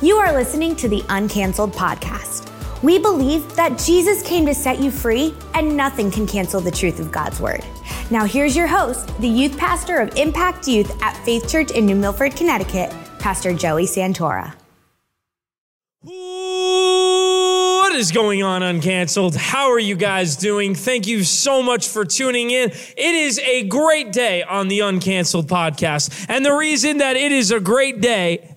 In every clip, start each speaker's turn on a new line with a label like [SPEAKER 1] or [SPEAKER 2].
[SPEAKER 1] You are listening to the Uncanceled Podcast. We believe that Jesus came to set you free, and nothing can cancel the truth of God's Word. Now, here's your host, the youth pastor of Impact Youth at Faith Church in New Milford, Connecticut, Pastor Joey Santora.
[SPEAKER 2] What is going on, Uncanceled? How are you guys doing? Thank you so much for tuning in. It is a great day on the Uncanceled podcast. And the reason that it is a great day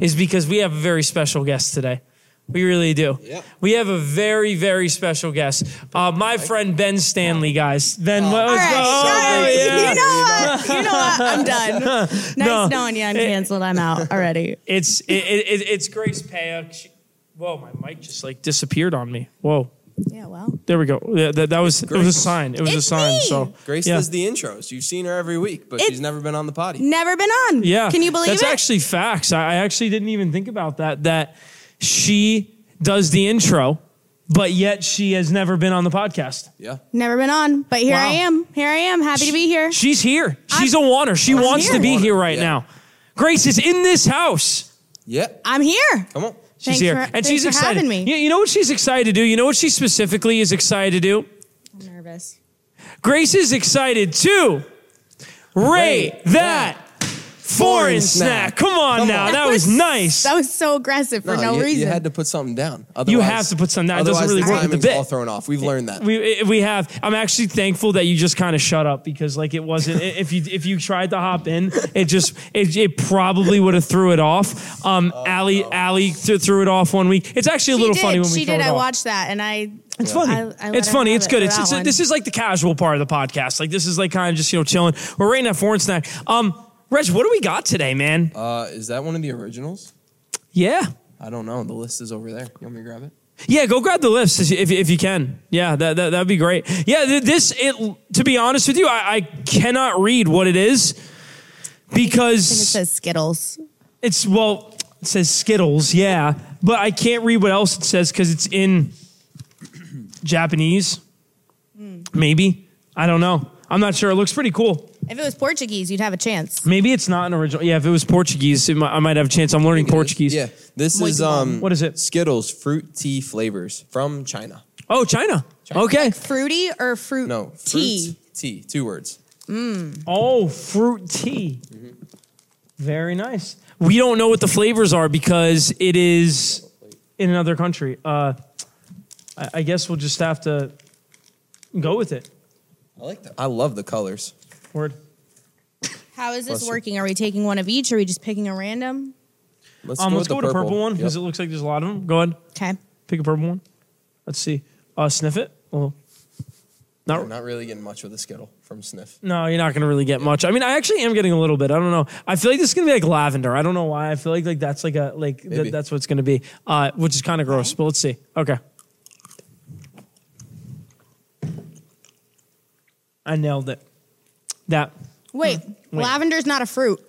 [SPEAKER 2] is because we have a very special guest today. We really do.
[SPEAKER 3] Yep.
[SPEAKER 2] We have a very, very special guest. Uh, my friend Ben Stanley, guys. Ben, what was
[SPEAKER 4] All right,
[SPEAKER 2] go-
[SPEAKER 4] all
[SPEAKER 2] oh, yeah.
[SPEAKER 4] You know what? You know what? I'm done. Nice
[SPEAKER 2] No.
[SPEAKER 4] knowing you. I'm canceled. I'm out already.
[SPEAKER 2] It's it, it, it- it's Grace Payuk. She, whoa, my mic just like disappeared on me. Whoa.
[SPEAKER 4] Yeah, well.
[SPEAKER 2] There we go. Yeah, That, that was it was a sign. It was a sign.
[SPEAKER 4] me.
[SPEAKER 2] So
[SPEAKER 3] Grace
[SPEAKER 2] yeah.
[SPEAKER 3] does the intros. You've seen her every week, but
[SPEAKER 4] It-
[SPEAKER 3] she's never been on the potty.
[SPEAKER 4] Never been on.
[SPEAKER 2] Yeah.
[SPEAKER 4] Can you believe it?
[SPEAKER 2] That's
[SPEAKER 4] it?
[SPEAKER 2] actually facts. I, I actually didn't even think about that. That she does the intro, but yet she has never been on the podcast.
[SPEAKER 3] Yeah.
[SPEAKER 4] Never been on. But here
[SPEAKER 2] Wow.
[SPEAKER 4] I am. Here I am. Happy to be here.
[SPEAKER 2] She's here. She's
[SPEAKER 4] I'm-
[SPEAKER 2] a wanter. She
[SPEAKER 4] I'm
[SPEAKER 2] wants to
[SPEAKER 4] here.
[SPEAKER 2] be here right
[SPEAKER 3] Yeah.
[SPEAKER 2] now. Grace is in this house.
[SPEAKER 3] Yeah.
[SPEAKER 4] I'm here.
[SPEAKER 3] Come on.
[SPEAKER 2] She's
[SPEAKER 4] Thanks
[SPEAKER 2] here,
[SPEAKER 4] for-
[SPEAKER 2] and
[SPEAKER 4] thanks
[SPEAKER 2] she's
[SPEAKER 4] for
[SPEAKER 2] excited.
[SPEAKER 4] having me.
[SPEAKER 2] You, you know what she's excited to do? You know what she specifically is excited to do?
[SPEAKER 4] I'm nervous.
[SPEAKER 2] Grace is excited to rate
[SPEAKER 3] Rate
[SPEAKER 2] that foreign snack. Come on
[SPEAKER 3] Come
[SPEAKER 2] now,
[SPEAKER 3] on.
[SPEAKER 2] that was nice.
[SPEAKER 4] That was so aggressive for no,
[SPEAKER 3] you,
[SPEAKER 4] reason.
[SPEAKER 3] you had to put something down.
[SPEAKER 2] You have to put something down. It doesn't
[SPEAKER 3] otherwise
[SPEAKER 2] really
[SPEAKER 3] the
[SPEAKER 2] work with the
[SPEAKER 3] timing's
[SPEAKER 2] bit.
[SPEAKER 3] all thrown off. We've learned that.
[SPEAKER 2] We we have. I'm actually thankful that you just kind of shut up because like it wasn't. if you if you tried to hop in, it just it, it probably would have threw it off. Um, Allie Allie th- threw it off one week. It's actually a
[SPEAKER 4] she
[SPEAKER 2] little
[SPEAKER 4] did.
[SPEAKER 2] funny when we
[SPEAKER 4] she
[SPEAKER 2] throw
[SPEAKER 4] did.
[SPEAKER 2] it
[SPEAKER 4] I
[SPEAKER 2] off.
[SPEAKER 4] watched that and I.
[SPEAKER 2] It's funny.
[SPEAKER 4] I- I let
[SPEAKER 2] it's
[SPEAKER 4] her
[SPEAKER 2] funny.
[SPEAKER 4] have
[SPEAKER 2] It's
[SPEAKER 4] it
[SPEAKER 2] good.
[SPEAKER 4] for
[SPEAKER 2] It's,
[SPEAKER 4] that
[SPEAKER 2] it's
[SPEAKER 4] one.
[SPEAKER 2] this is like the casual part of the podcast. Like this is like kind of just you know chilling. We're rating that foreign snack. Um, Reg, what do we got today, man?
[SPEAKER 3] Uh, is that one of the originals?
[SPEAKER 2] yeah.
[SPEAKER 3] I don't know. The list is over there. You want me to grab it?
[SPEAKER 2] Yeah, go grab the list if, if, if you can. Yeah, that, that that'd be great. Yeah, this it. To be honest with you, I, I cannot read what it is
[SPEAKER 4] I think it
[SPEAKER 2] because
[SPEAKER 4] says Skittles.
[SPEAKER 2] it's well, it says Skittles. Yeah, but I can't read what else it says because it's in Japanese. Maybe I don't know. I'm not sure. It looks pretty cool.
[SPEAKER 4] If it was Portuguese, you'd have a chance.
[SPEAKER 2] Maybe it's not an original. Yeah, if it was Portuguese, it might, I might have a chance. I'm learning Portuguese.
[SPEAKER 3] Yeah. This is um.
[SPEAKER 2] What is it?
[SPEAKER 3] Skittles fruit tea flavors from China.
[SPEAKER 2] Oh, China. Okay.
[SPEAKER 4] Fruity or fruit
[SPEAKER 3] No. Fruit
[SPEAKER 4] tea?
[SPEAKER 3] Tea. Two words.
[SPEAKER 2] Oh, fruit tea. Very nice. We don't know what the flavors are because it is in another country. Uh, I, I guess we'll just have to go with it.
[SPEAKER 3] I like that. I love the colors.
[SPEAKER 2] Word.
[SPEAKER 4] How is this
[SPEAKER 3] Bless you.
[SPEAKER 4] working? Are we taking one of each? Or are we just picking a random?
[SPEAKER 3] Let's
[SPEAKER 2] Um,
[SPEAKER 3] go
[SPEAKER 2] let's
[SPEAKER 3] with
[SPEAKER 2] go
[SPEAKER 3] the
[SPEAKER 2] with a purple one because
[SPEAKER 3] Yep.
[SPEAKER 2] it looks like there's a lot of them. Go ahead,
[SPEAKER 4] Okay.
[SPEAKER 2] pick a purple one. Let's see. Uh, sniff it. Well, not
[SPEAKER 3] I'm not really getting much with the Skittle from Sniff.
[SPEAKER 2] No, you're not going to really get much. I mean, I actually am getting a little bit. I don't know. I feel like this is going to be like lavender. I don't know why. I feel like like that's like a like th-
[SPEAKER 3] Maybe.
[SPEAKER 2] that's what it's going to be. Uh, which is kind of gross, but let's see. Okay. I nailed it. That
[SPEAKER 4] Wait,
[SPEAKER 2] Hmm. Wait.
[SPEAKER 4] lavender's not a fruit,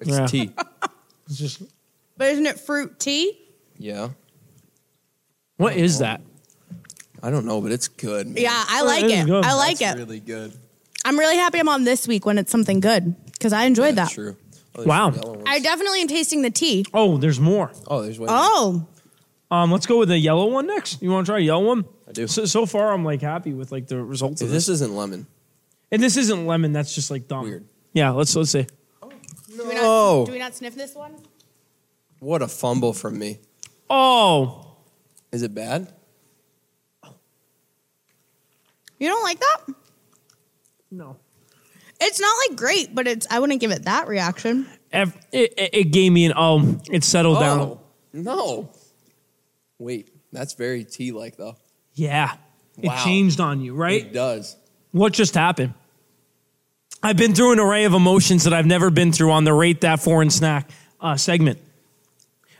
[SPEAKER 3] It's
[SPEAKER 2] Yeah.
[SPEAKER 3] tea.
[SPEAKER 2] is just
[SPEAKER 4] but isn't it fruit tea?
[SPEAKER 3] Yeah.
[SPEAKER 2] what is that?
[SPEAKER 3] I don't know, but it's good. man.
[SPEAKER 4] Yeah, I
[SPEAKER 2] Oh,
[SPEAKER 4] like
[SPEAKER 2] it is
[SPEAKER 4] it.
[SPEAKER 2] good.
[SPEAKER 4] I like
[SPEAKER 3] It's
[SPEAKER 4] it.
[SPEAKER 3] really good.
[SPEAKER 4] I'm really happy I'm on this week when it's something good because I enjoyed
[SPEAKER 3] That's
[SPEAKER 4] that.
[SPEAKER 3] true. Oh, there's
[SPEAKER 2] Wow.
[SPEAKER 3] yellow ones.
[SPEAKER 4] I definitely am tasting the tea.
[SPEAKER 2] Oh, there's more.
[SPEAKER 3] oh, there's one.
[SPEAKER 4] Oh,
[SPEAKER 2] Um, let's go with the yellow one next. You want to try a yellow one?
[SPEAKER 3] I do.
[SPEAKER 2] So, so far, I'm like happy with like the results
[SPEAKER 3] If
[SPEAKER 2] of this.
[SPEAKER 3] this isn't lemon.
[SPEAKER 2] And this isn't lemon. That's just like dumb.
[SPEAKER 3] Weird.
[SPEAKER 2] Yeah. Let's let's see.
[SPEAKER 4] do we,
[SPEAKER 3] No.
[SPEAKER 4] not, oh. do we not sniff this one?
[SPEAKER 3] What a fumble from me.
[SPEAKER 2] Oh.
[SPEAKER 3] Is it bad?
[SPEAKER 4] You don't like that?
[SPEAKER 2] No.
[SPEAKER 4] It's not like great, but it's. I wouldn't give it that reaction.
[SPEAKER 2] Ev- It, it, it gave me an oh. It settled down.
[SPEAKER 3] Oh, no. Wait, that's very tea like though.
[SPEAKER 2] Yeah. It changed on you, right?
[SPEAKER 3] It does.
[SPEAKER 2] What just happened? I've been through an array of emotions that I've never been through on the rate that foreign snack uh, segment.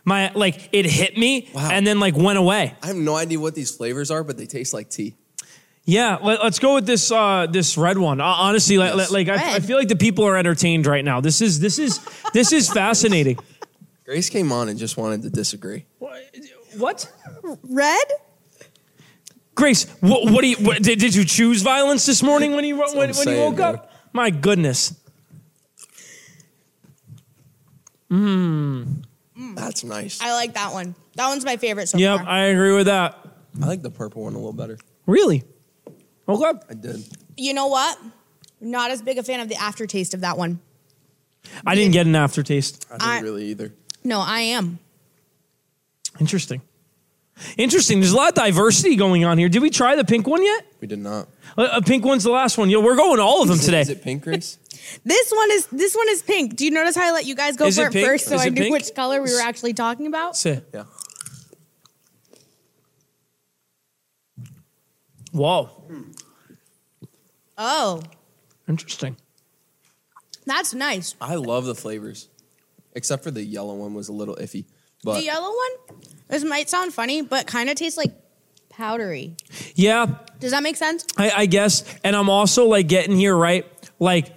[SPEAKER 2] My like it hit me
[SPEAKER 3] Wow.
[SPEAKER 2] and then like went away.
[SPEAKER 3] I have no idea what these flavors are, but they taste like tea.
[SPEAKER 2] Yeah, let, us go with this uh, this red one. Uh, honestly, like,
[SPEAKER 3] Yes.
[SPEAKER 2] like I, I feel like the people are entertained right now. This is this is this is fascinating.
[SPEAKER 3] Grace came on and just wanted to disagree.
[SPEAKER 2] What?
[SPEAKER 4] Red?
[SPEAKER 2] Grace, what, what do you what, did, did you choose violence this morning when you when, when you woke
[SPEAKER 3] dude.
[SPEAKER 2] up? My goodness. Mmm.
[SPEAKER 3] That's nice.
[SPEAKER 4] I like that one. That one's my favorite so
[SPEAKER 2] Yep,
[SPEAKER 4] far.
[SPEAKER 2] I agree with that.
[SPEAKER 3] I like the purple one a little better.
[SPEAKER 2] Really? Okay.
[SPEAKER 3] I did.
[SPEAKER 4] you know what? Not as big a fan of the aftertaste of that one.
[SPEAKER 2] I didn't get an aftertaste.
[SPEAKER 3] I didn't
[SPEAKER 4] I-
[SPEAKER 3] really either.
[SPEAKER 4] No, I am.
[SPEAKER 2] Interesting. Interesting. There's a lot of diversity going on here. Did we try the pink one yet?
[SPEAKER 3] We did not.
[SPEAKER 2] Uh, uh, pink one's the last one. Yo, we're going all of them
[SPEAKER 3] Is it-
[SPEAKER 2] today.
[SPEAKER 3] Is it pink, Grace?
[SPEAKER 4] This one is this one is pink. Do you notice how I let you guys go
[SPEAKER 2] Is
[SPEAKER 4] for
[SPEAKER 2] it
[SPEAKER 4] it,
[SPEAKER 2] pink?
[SPEAKER 4] first so
[SPEAKER 2] Is
[SPEAKER 4] I
[SPEAKER 2] it
[SPEAKER 4] knew
[SPEAKER 2] pink?
[SPEAKER 4] which color we were actually talking about?
[SPEAKER 2] Sit.
[SPEAKER 3] Yeah.
[SPEAKER 2] Whoa.
[SPEAKER 4] Oh,
[SPEAKER 2] Interesting.
[SPEAKER 4] that's nice.
[SPEAKER 3] I love the flavors, except for the yellow one was a little iffy. But
[SPEAKER 4] the yellow one, this might sound funny, but kind of tastes like powdery.
[SPEAKER 2] Yeah,
[SPEAKER 4] Does that make sense?
[SPEAKER 2] I, I guess. And I'm also like getting here, right? Like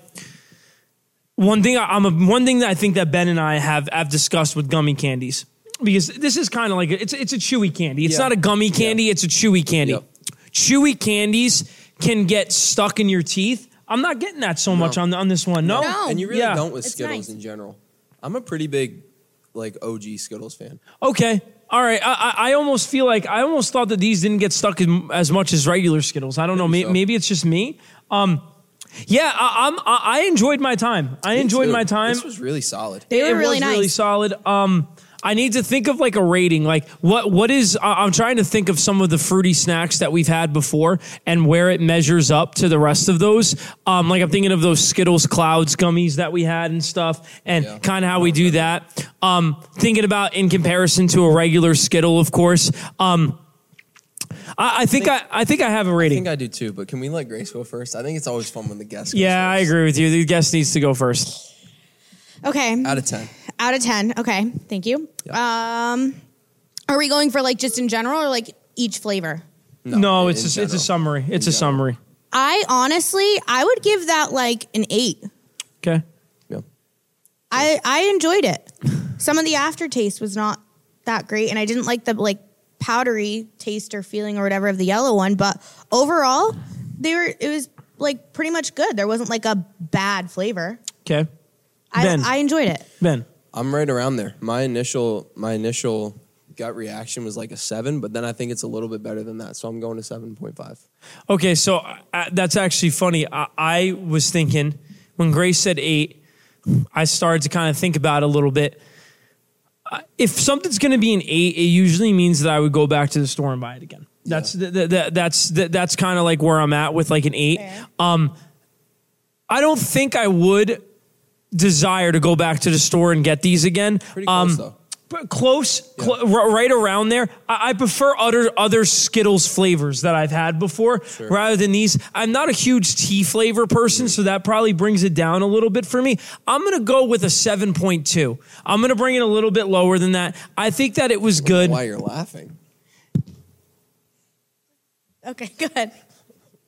[SPEAKER 2] one thing I, I'm a, one thing that I think that Ben and I have have discussed with gummy candies because this is kind of like a, it's it's a chewy candy. It's
[SPEAKER 3] Yeah.
[SPEAKER 2] not a gummy candy. It's a chewy candy.
[SPEAKER 3] Yep.
[SPEAKER 2] Chewy candies can get stuck in your teeth. I'm not getting that so much on on this one. No,
[SPEAKER 4] No.
[SPEAKER 3] and you really
[SPEAKER 2] Yeah.
[SPEAKER 3] don't with
[SPEAKER 4] It's
[SPEAKER 3] Skittles
[SPEAKER 4] nice.
[SPEAKER 3] in general. I'm a pretty big, like OG Skittles fan.
[SPEAKER 2] Okay. All right. I, I, I almost feel like I almost thought that these didn't get stuck in, as much as regular Skittles. I don't know. Maybe,
[SPEAKER 3] so.
[SPEAKER 2] maybe it's just me. Um, yeah, I, I'm. I, I enjoyed my time. I enjoyed
[SPEAKER 3] Dude,
[SPEAKER 2] my time.
[SPEAKER 3] This was really solid.
[SPEAKER 4] They
[SPEAKER 2] it
[SPEAKER 4] were really
[SPEAKER 2] was really solid. Um, I need to think of like a rating. Like what what is? I- I'm trying to think of some of the fruity snacks that we've had before and where it measures up to the rest of those. Um, like I'm thinking of those Skittles Clouds gummies that we had and stuff, and
[SPEAKER 3] Yeah.
[SPEAKER 2] kind of how we do that. Um, thinking about in comparison to a regular Skittle, of course. Um, I, I think I, I think I have a rating.
[SPEAKER 3] I think I do too, but can we let Grace go first? I think it's always fun when the guest goes
[SPEAKER 2] yeah, I agree with you. The guest needs to go first.
[SPEAKER 4] Okay,
[SPEAKER 3] Out of 10.
[SPEAKER 4] Out of ten. Okay, thank you. Um, are we going for like just in general or like each flavor?
[SPEAKER 2] No,
[SPEAKER 3] in-
[SPEAKER 2] it's
[SPEAKER 3] in
[SPEAKER 2] a, it's a summary. It's a
[SPEAKER 3] general.
[SPEAKER 2] summary.
[SPEAKER 4] I honestly, I would give that like an eight.
[SPEAKER 2] Okay.
[SPEAKER 3] Yeah.
[SPEAKER 4] I I enjoyed it. Some of the aftertaste was not that great, and I didn't like the like powdery taste or feeling or whatever of the yellow one. But overall, they were it was like pretty much good. There wasn't like a bad flavor.
[SPEAKER 2] Okay.
[SPEAKER 4] I
[SPEAKER 2] Ben.
[SPEAKER 4] I enjoyed it.
[SPEAKER 2] Ben.
[SPEAKER 3] I'm right around there. My initial my initial gut reaction was like a 7, but then I think it's a little bit better than that. So I'm going to 7.5.
[SPEAKER 2] Okay, so uh, that's actually funny. I, I was thinking when Grace said eight, I started to kind of think about it a little bit. Uh, if something's going to be an eight, it usually means that I would go back to the store and buy it again. That's th- th- th- that's th- that's kind of like where I'm at with like an eight.
[SPEAKER 4] Fair.
[SPEAKER 2] Um, I don't think I would desire to go back to the store and get these again.
[SPEAKER 3] Pretty close
[SPEAKER 2] Um,
[SPEAKER 3] though.
[SPEAKER 2] but close, cl- r- right around there. I, I prefer other other Skittles flavors that I've had before rather than these. I'm not a huge tea flavor person, so that probably brings it down a little bit for me. I'm gonna go with a 7.2. I'm gonna bring it a little bit lower than that. I think that it was good.
[SPEAKER 3] Why you're laughing?
[SPEAKER 4] Okay, good.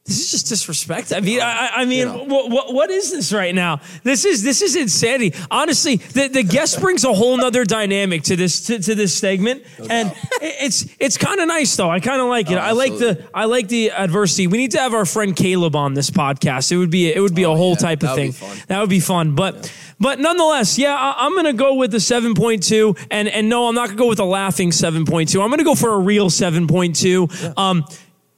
[SPEAKER 2] This is just disrespect. I mean, I, I- mean,
[SPEAKER 3] You know.
[SPEAKER 2] what, what, what is this right now? This is this is insanity. Honestly, the, the guest brings a whole nother dynamic to this to, to this segment, and it- it's it's kind of nice though. I kind of like it.
[SPEAKER 3] Oh,
[SPEAKER 2] I like the. I like the adversity. We need to have our friend Caleb on this podcast. It would be it would be a
[SPEAKER 3] Oh,
[SPEAKER 2] whole
[SPEAKER 3] yeah.
[SPEAKER 2] type of
[SPEAKER 3] That would
[SPEAKER 2] thing. That would be fun. But but nonetheless, yeah, I, I'm gonna go with the 7.2, and and no, I'm not gonna go with a laughing 7.2. I'm gonna go for a real 7.2. Um.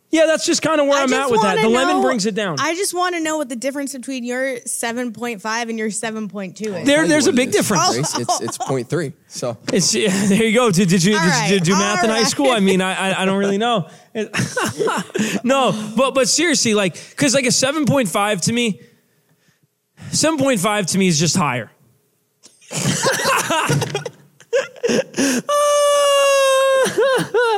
[SPEAKER 2] Yeah, that's just kind of where
[SPEAKER 4] I
[SPEAKER 2] I'm at with that.
[SPEAKER 4] wanna
[SPEAKER 2] The lemon brings it down.
[SPEAKER 4] I just want to know what the difference between your 7.5 and your 7.2 is.
[SPEAKER 2] There- there's a big
[SPEAKER 3] it is,
[SPEAKER 2] difference.
[SPEAKER 3] Grace. It's it's 0.3. So
[SPEAKER 2] It's yeah, there you go. Did, did you
[SPEAKER 4] All
[SPEAKER 2] did,
[SPEAKER 4] right,
[SPEAKER 2] you do math in
[SPEAKER 4] all
[SPEAKER 2] high school? I mean, I I, I don't really know. No, but but seriously, like because like a seven point five to me, seven point five to me is just higher.
[SPEAKER 3] Oh,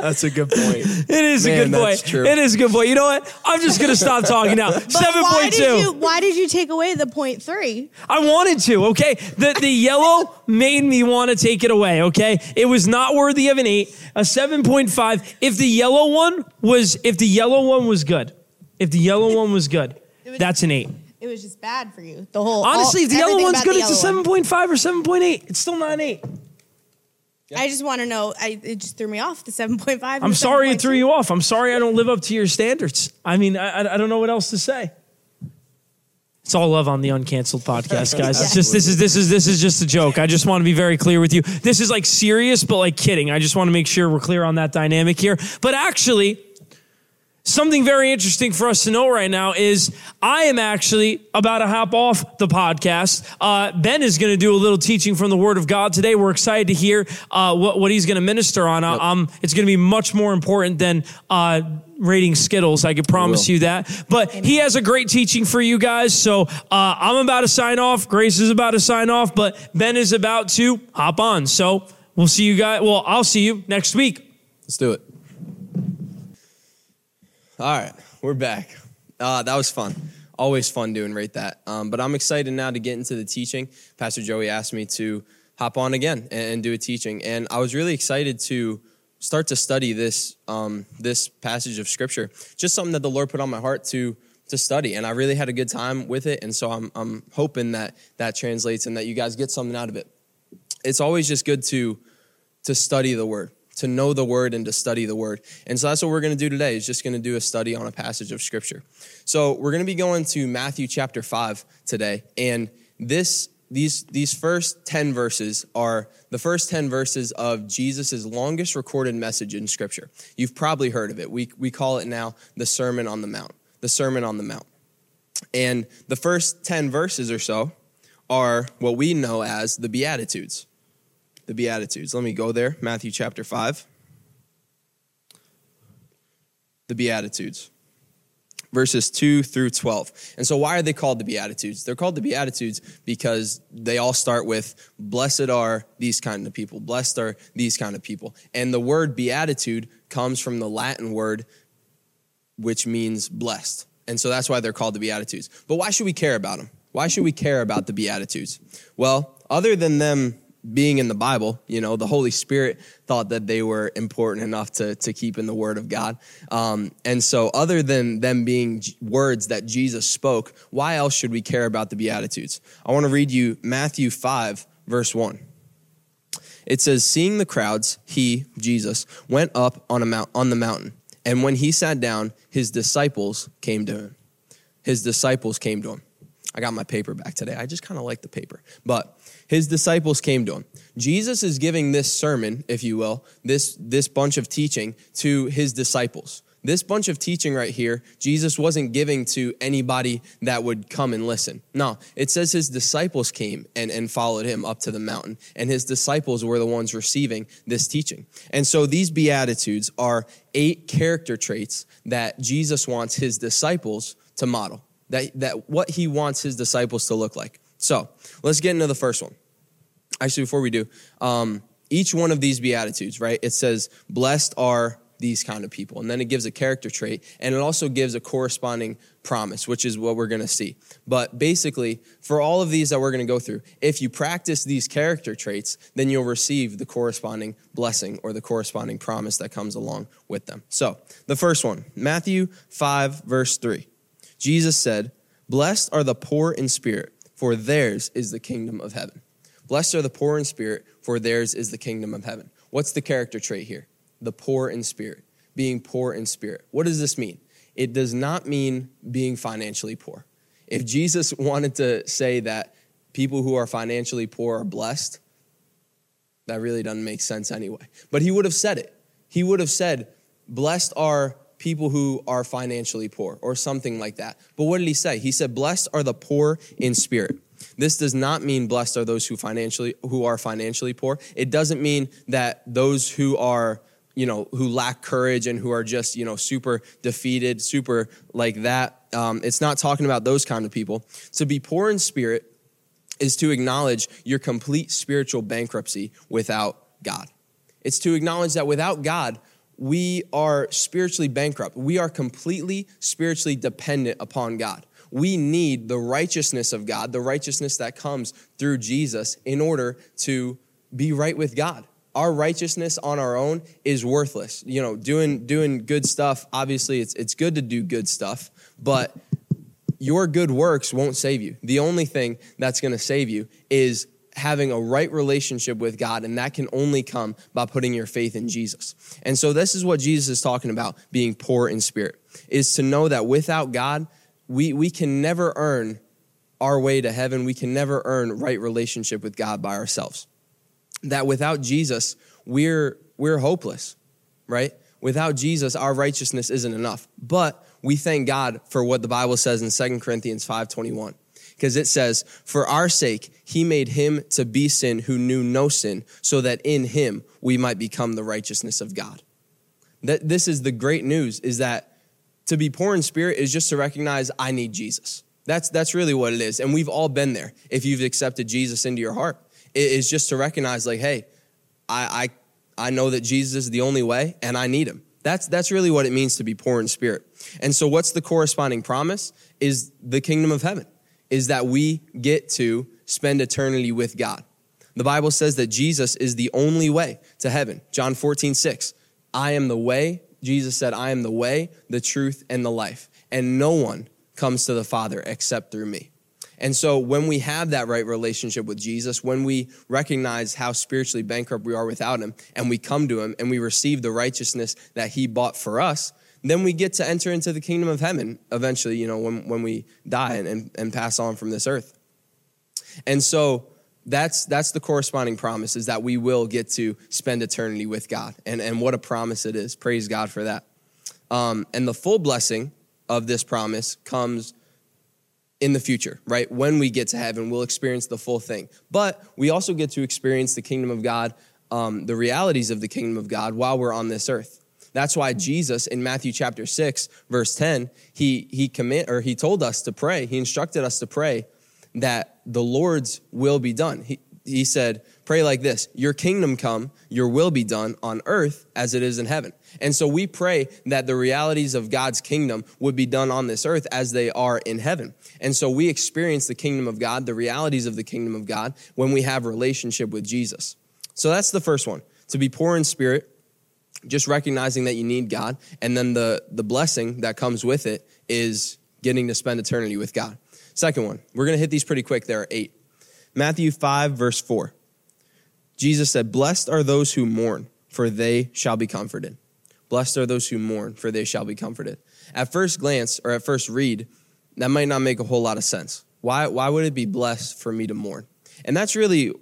[SPEAKER 3] that's a good point.
[SPEAKER 2] It is a good point.
[SPEAKER 3] true.
[SPEAKER 2] It is a good point. You know what? I'm just gonna stop talking now. Seven
[SPEAKER 4] why did you
[SPEAKER 2] two.
[SPEAKER 4] why did you take away the point three?
[SPEAKER 2] I wanted to. Okay, the the yellow made me want to take it away. Okay, it was not worthy of an eight. A seven point five. If the yellow one was, if the yellow one was good, if the yellow one was good,
[SPEAKER 4] was-
[SPEAKER 2] that's an eight.
[SPEAKER 4] It was just bad for you. The whole
[SPEAKER 2] Honestly,
[SPEAKER 4] all-
[SPEAKER 2] if the yellow one's good, it's a seven point five or seven point eight. It's still not an eight.
[SPEAKER 4] I just want to know. I it just threw me off the 7.5.
[SPEAKER 2] I'm sorry it threw you off. I'm sorry I don't live up to your standards. I mean, I, I- I don't know what else to say. It's all love on the uncanceled podcast, guys. It's just this is this is this is just a joke. I just want to be very clear with you. This is like serious, but like kidding. I just want to make sure we're clear on that dynamic here. But actually, Something very interesting for us to know right now is I am actually about to hop off the podcast. Uh, ben is going to do a little teaching from the Word of God today. We're excited to hear uh, what, what he's going to minister on. Uh, um, it's going to be much more important than uh, rating Skittles. I can promise you that. But he has a great teaching for you guys. So uh, I'm about to sign off. Grace is about to sign off, but Ben is about to hop on. So we'll see you guys. Well, I'll see you next week.
[SPEAKER 3] Let's do it. All right, we're back. Uh, that was fun. Always fun doing rate that. Um, but I'm excited now to get into the teaching. Pastor Joey asked me to hop on again and, and do a teaching, and I was really excited to start to study this um, this passage of scripture. Just something that the Lord put on my heart to to study, and I really had a good time with it. And so I'm I'm hoping that that translates and that you guys get something out of it. It's always just good to to study the Word to know the word and to study the word. And so that's what we're going to do today is just going to do a study on a passage of scripture. So we're going to be going to Matthew chapter 5 today. And this these these first 10 verses are the first 10 verses of Jesus' longest recorded message in scripture. You've probably heard of it. We we call it now the Sermon on the Mount. The Sermon on the Mount. And the first 10 verses or so are what we know as the Beatitudes the Beatitudes. Let me go there. Matthew chapter 5. The Beatitudes. Verses 2 through 12. And so, why are they called the Beatitudes? They're called the Beatitudes because they all start with, Blessed are these kind of people. Blessed are these kind of people. And the word beatitude comes from the Latin word, which means blessed. And so, that's why they're called the Beatitudes. But why should we care about them? Why should we care about the Beatitudes? Well, other than them being in the Bible, you know, the Holy Spirit thought that they were important enough to, to keep in the Word of God. Um, and so, other than them being words that Jesus spoke, why else should we care about the Beatitudes? I want to read you Matthew 5, verse 1. It says, Seeing the crowds, he, Jesus, went up on, a mount, on the mountain. And when he sat down, his disciples came to him. His disciples came to him. I got my paper back today. I just kind of like the paper. But his disciples came to him. Jesus is giving this sermon, if you will, this, this bunch of teaching to his disciples. This bunch of teaching right here, Jesus wasn't giving to anybody that would come and listen. No, it says his disciples came and, and followed him up to the mountain, and his disciples were the ones receiving this teaching. And so these Beatitudes are eight character traits that Jesus wants his disciples to model, that, that what he wants his disciples to look like. So let's get into the first one. Actually, before we do, um, each one of these Beatitudes, right? It says, Blessed are these kind of people. And then it gives a character trait, and it also gives a corresponding promise, which is what we're going to see. But basically, for all of these that we're going to go through, if you practice these character traits, then you'll receive the corresponding blessing or the corresponding promise that comes along with them. So, the first one, Matthew 5, verse 3. Jesus said, Blessed are the poor in spirit for theirs is the kingdom of heaven. Blessed are the poor in spirit, for theirs is the kingdom of heaven. What's the character trait here? The poor in spirit, being poor in spirit. What does this mean? It does not mean being financially poor. If Jesus wanted to say that people who are financially poor are blessed, that really doesn't make sense anyway. But he would have said it. He would have said, Blessed are people who are financially poor or something like that. But what did he say? He said, Blessed are the poor in spirit. This does not mean blessed are those who financially who are financially poor. It doesn't mean that those who are you know who lack courage and who are just you know super defeated, super like that. Um, it's not talking about those kind of people. To be poor in spirit is to acknowledge your complete spiritual bankruptcy without God. It's to acknowledge that without God, we are spiritually bankrupt. We are completely spiritually dependent upon God. We need the righteousness of God, the righteousness that comes through Jesus, in order to be right with God. Our righteousness on our own is worthless. You know, doing doing good stuff, obviously it's it's good to do good stuff, but your good works won't save you. The only thing that's going to save you is having a right relationship with God, and that can only come by putting your faith in Jesus. And so, this is what Jesus is talking about being poor in spirit, is to know that without God, we, we can never earn our way to heaven. We can never earn right relationship with God by ourselves. That without Jesus, we're, we're hopeless, right? Without Jesus, our righteousness isn't enough. But we thank God for what the Bible says in 2 Corinthians 5:21. Because it says, "For our sake he made him to be sin who knew no sin, so that in him we might become the righteousness of God." That this is the great news is that to be poor in spirit is just to recognize I need Jesus. That's that's really what it is. And we've all been there if you've accepted Jesus into your heart. It is just to recognize like, hey, I I I know that Jesus is the only way and I need him. That's, that's really what it means to be poor in spirit. And so, what's the corresponding promise? Is the kingdom of heaven, is that we get to spend eternity with God. The Bible says that Jesus is the only way to heaven. John 14, 6. I am the way. Jesus said, I am the way, the truth, and the life. And no one comes to the Father except through me. And so when we have that right relationship with Jesus, when we recognize how spiritually bankrupt we are without him, and we come to him and we receive the righteousness that he bought for us, then we get to enter into the kingdom of heaven eventually, you know, when, when we die and, and, and pass on from this earth. And so that's that's the corresponding promise is that we will get to spend eternity with God. And, and what a promise it is. Praise God for that. Um, and the full blessing of this promise comes in the future, right? When we get to heaven, we'll experience the full thing. But we also get to experience the kingdom of God, um, the realities of the kingdom of God while we're on this earth. That's why Jesus in Matthew chapter 6, verse 10, he, he commit, or he told us to pray, he instructed us to pray that the Lord's will be done. He, he said, Pray like this Your kingdom come, your will be done on earth as it is in heaven. And so we pray that the realities of God's kingdom would be done on this earth as they are in heaven. And so we experience the kingdom of God, the realities of the kingdom of God, when we have relationship with Jesus. So that's the first one to be poor in spirit, just recognizing that you need God. And then the, the blessing that comes with it is getting to spend eternity with God. Second one, we're going to hit these pretty quick. There are eight. Matthew 5, verse 4. Jesus said, Blessed are those who mourn, for they shall be comforted. Blessed are those who mourn, for they shall be comforted. At first glance, or at first read, that might not make a whole lot of sense. Why, why would it be blessed for me to mourn? And that's really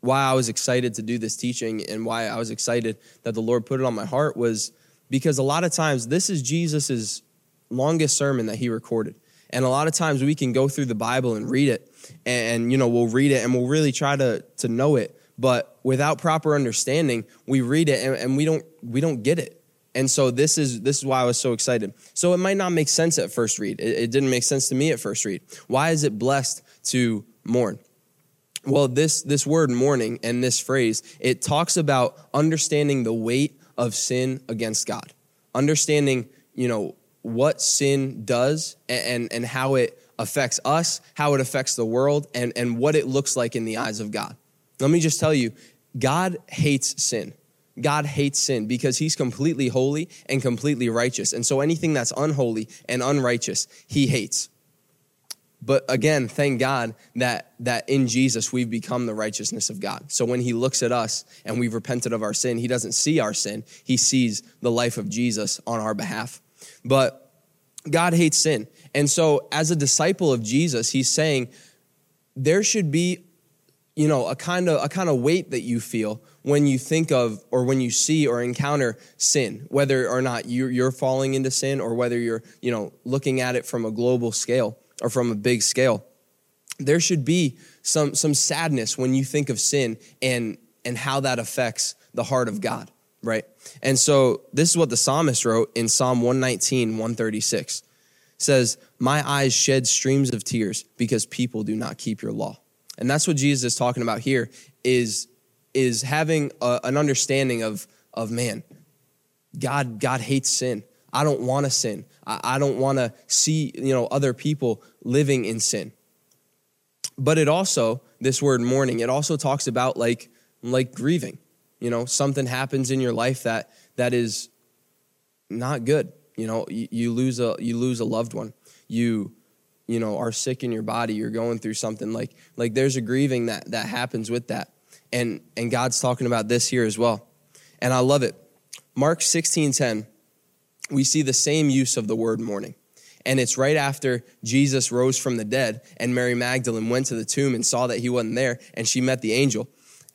[SPEAKER 3] why I was excited to do this teaching and why I was excited that the Lord put it on my heart was because a lot of times this is Jesus's longest sermon that he recorded. And a lot of times we can go through the Bible and read it and, you know, we'll read it and we'll really try to, to know it. But without proper understanding, we read it and, and we don't we don't get it. And so this is this is why I was so excited. So it might not make sense at first read. It, it didn't make sense to me at first read. Why is it blessed to mourn? Well, this this word mourning and this phrase, it talks about understanding the weight of sin against God. Understanding, you know, what sin does and, and how it affects us, how it affects the world, and, and what it looks like in the eyes of God. Let me just tell you, God hates sin. God hates sin because he's completely holy and completely righteous. And so anything that's unholy and unrighteous, he hates. But again, thank God that, that in Jesus we've become the righteousness of God. So when he looks at us and we've repented of our sin, he doesn't see our sin, he sees the life of Jesus on our behalf. But God hates sin. And so as a disciple of Jesus, he's saying there should be you know a kind of a kind of weight that you feel when you think of or when you see or encounter sin whether or not you're, you're falling into sin or whether you're you know looking at it from a global scale or from a big scale there should be some some sadness when you think of sin and and how that affects the heart of god right and so this is what the psalmist wrote in psalm 119 136 it says my eyes shed streams of tears because people do not keep your law and that's what Jesus is talking about here is, is having a, an understanding of, of man, God, God hates sin. I don't want to sin. I, I don't want to see, you know, other people living in sin. But it also, this word mourning, it also talks about like, like grieving. You know, something happens in your life that, that is not good. You know, you, you lose a, you lose a loved one. You, you know are sick in your body you're going through something like like there's a grieving that that happens with that and and god's talking about this here as well and i love it mark 16 10 we see the same use of the word mourning And it's right after Jesus rose from the dead, and Mary Magdalene went to the tomb and saw that he wasn't there, and she met the angel.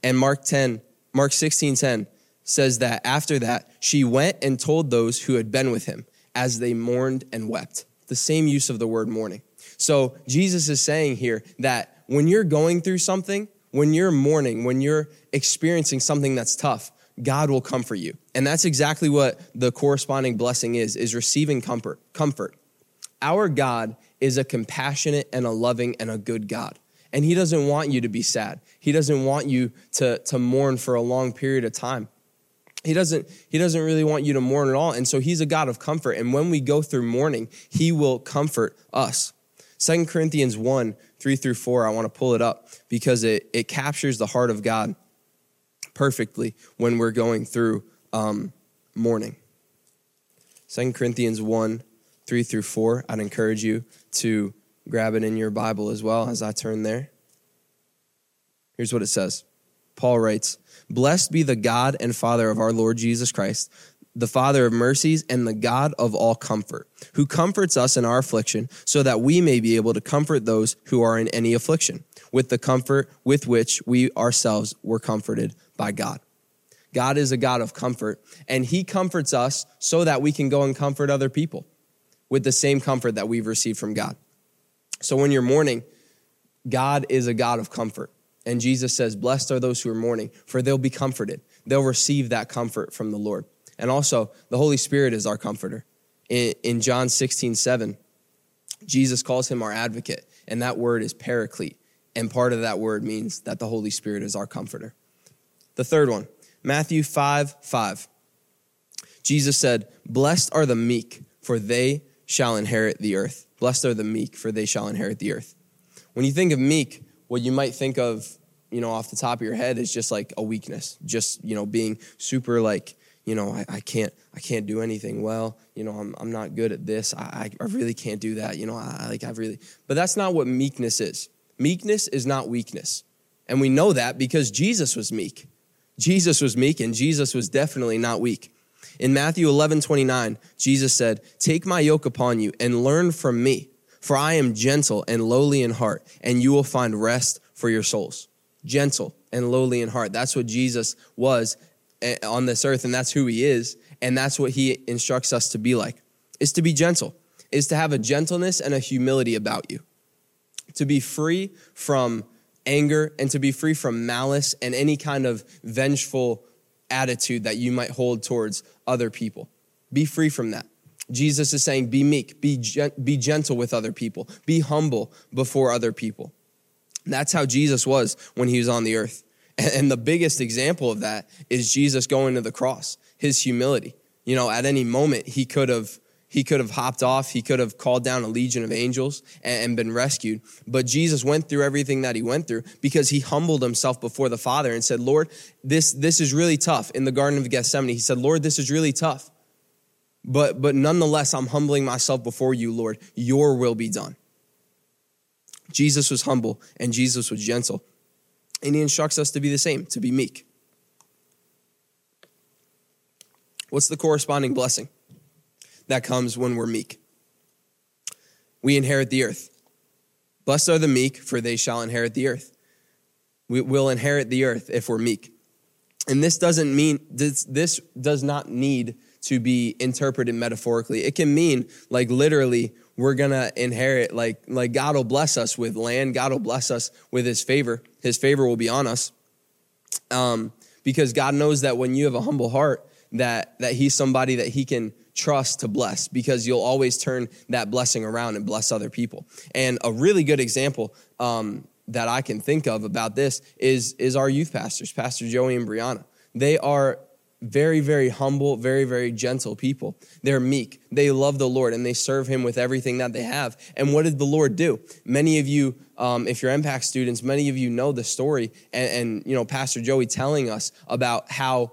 [SPEAKER 3] And Mark 10, Mark 16 10 says that after that, she went and told those who had been with him as they mourned and wept. The same use of the word mourning. So Jesus is saying here that when you're going through something, when you're mourning, when you're experiencing something that's tough, God will comfort you. And that's exactly what the corresponding blessing is, is receiving comfort. Comfort. Our God is a compassionate and a loving and a good God. And he doesn't want you to be sad. He doesn't want you to, to mourn for a long period of time. He doesn't, he doesn't really want you to mourn at all. And so he's a God of comfort. And when we go through mourning, he will comfort us. Second Corinthians 1, 3 through 4, I want to pull it up because it, it captures the heart of God perfectly when we're going through um, mourning. 2 Corinthians 1, 3 through 4. I'd encourage you to grab it in your Bible as well as I turn there. Here's what it says Paul writes, Blessed be the God and Father of our Lord Jesus Christ, the Father of mercies and the God of all comfort, who comforts us in our affliction, so that we may be able to comfort those who are in any affliction, with the comfort with which we ourselves were comforted by God. God is a God of comfort, and He comforts us so that we can go and comfort other people with the same comfort that we've received from God. So when you're mourning, God is a God of comfort. And Jesus says, Blessed are those who are mourning, for they'll be comforted. They'll receive that comfort from the Lord. And also, the Holy Spirit is our comforter. In, in John 16, 7, Jesus calls him our advocate, and that word is paraclete. And part of that word means that the Holy Spirit is our comforter. The third one, Matthew 5, 5. Jesus said, Blessed are the meek, for they shall inherit the earth. Blessed are the meek, for they shall inherit the earth. When you think of meek, what you might think of, you know, off the top of your head is just like a weakness, just, you know, being super like, you know, I, I can't, I can't do anything well. You know, I'm, I'm not good at this. I, I really can't do that. You know, I like, I really, but that's not what meekness is. Meekness is not weakness. And we know that because Jesus was meek. Jesus was meek and Jesus was definitely not weak. In Matthew 11, 29, Jesus said, Take my yoke upon you and learn from me, for I am gentle and lowly in heart, and you will find rest for your souls. Gentle and lowly in heart. That's what Jesus was eh, on this earth, and that's who he is, and that's what he instructs us to be like, is to be gentle, is to have a gentleness and a humility about you, to be free from anger and to be free from malice and any kind of vengeful attitude that you might hold towards other people. Be free from that. Jesus is saying, be meek, be, be gentle with other people, be humble before other people. That's how Jesus was when he was on the earth. And the biggest example of that is Jesus going to the cross, his humility. You know, at any moment, he could have he could have hopped off. He could have called down a legion of angels and, been rescued. But Jesus went through everything that he went through because he humbled himself before the Father and said, Lord, this, this is really tough. In the Garden of Gethsemane, he said, Lord, this is really tough. But, but nonetheless, I'm humbling myself before you, Lord. Your will be done. Jesus was humble and Jesus was gentle. And he instructs us to be the same, to be meek. What's the corresponding blessing? That comes when we're meek. We inherit the earth. Blessed are the meek, for they shall inherit the earth. We will inherit the earth if we're meek. And this doesn't mean, this, this does not need to be interpreted metaphorically. It can mean, like, literally, we're gonna inherit, like, like God will bless us with land, God will bless us with his favor. His favor will be on us. Um, because God knows that when you have a humble heart, that that he's somebody that he can trust to bless because you'll always turn that blessing around and bless other people. And a really good example um, that I can think of about this is, is our youth pastors, Pastor Joey and Brianna. They are very, very humble, very, very gentle people. They're meek. They love the Lord and they serve Him with everything that they have. And what did the Lord do? Many of you, um, if you're Impact students, many of you know the story and, and, you know, Pastor Joey telling us about how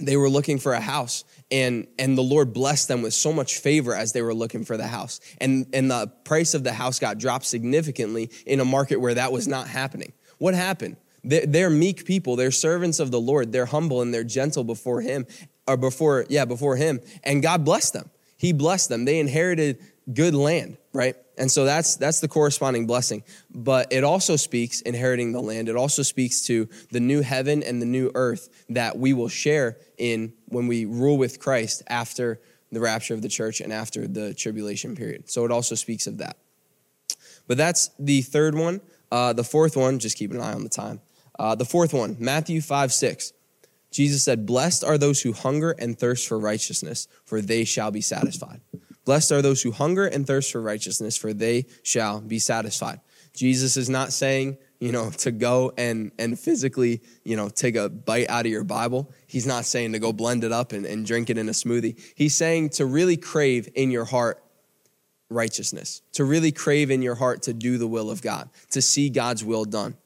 [SPEAKER 3] they were looking for a house and and the lord blessed them with so much favor as they were looking for the house. And and the price of the house got dropped significantly in a market where that was not happening. What happened? They're, they're meek people. They're servants of the lord. They're humble and they're gentle before him or before yeah before him. And god blessed them. He blessed them. They inherited good land, right? And so that's that's the corresponding blessing. But it also speaks inheriting the land. It also speaks to the new heaven and the new earth that we will share in when we rule with Christ after the rapture of the church and after the tribulation period. So it also speaks of that. But that's the third one. Uh, the fourth one, just keep an eye on the time. Uh, the fourth one, Matthew 5 6. Jesus said, Blessed are those who hunger and thirst for righteousness, for they shall be satisfied. Blessed are those who hunger and thirst for righteousness, for they shall be satisfied. Jesus is not saying, you know, to go and, and physically, you know, take a bite out of your Bible. He's not saying to go blend it up and, and drink it in a smoothie. He's saying to really crave in your heart righteousness, to really crave in your heart to do the will of God, to see God's will done.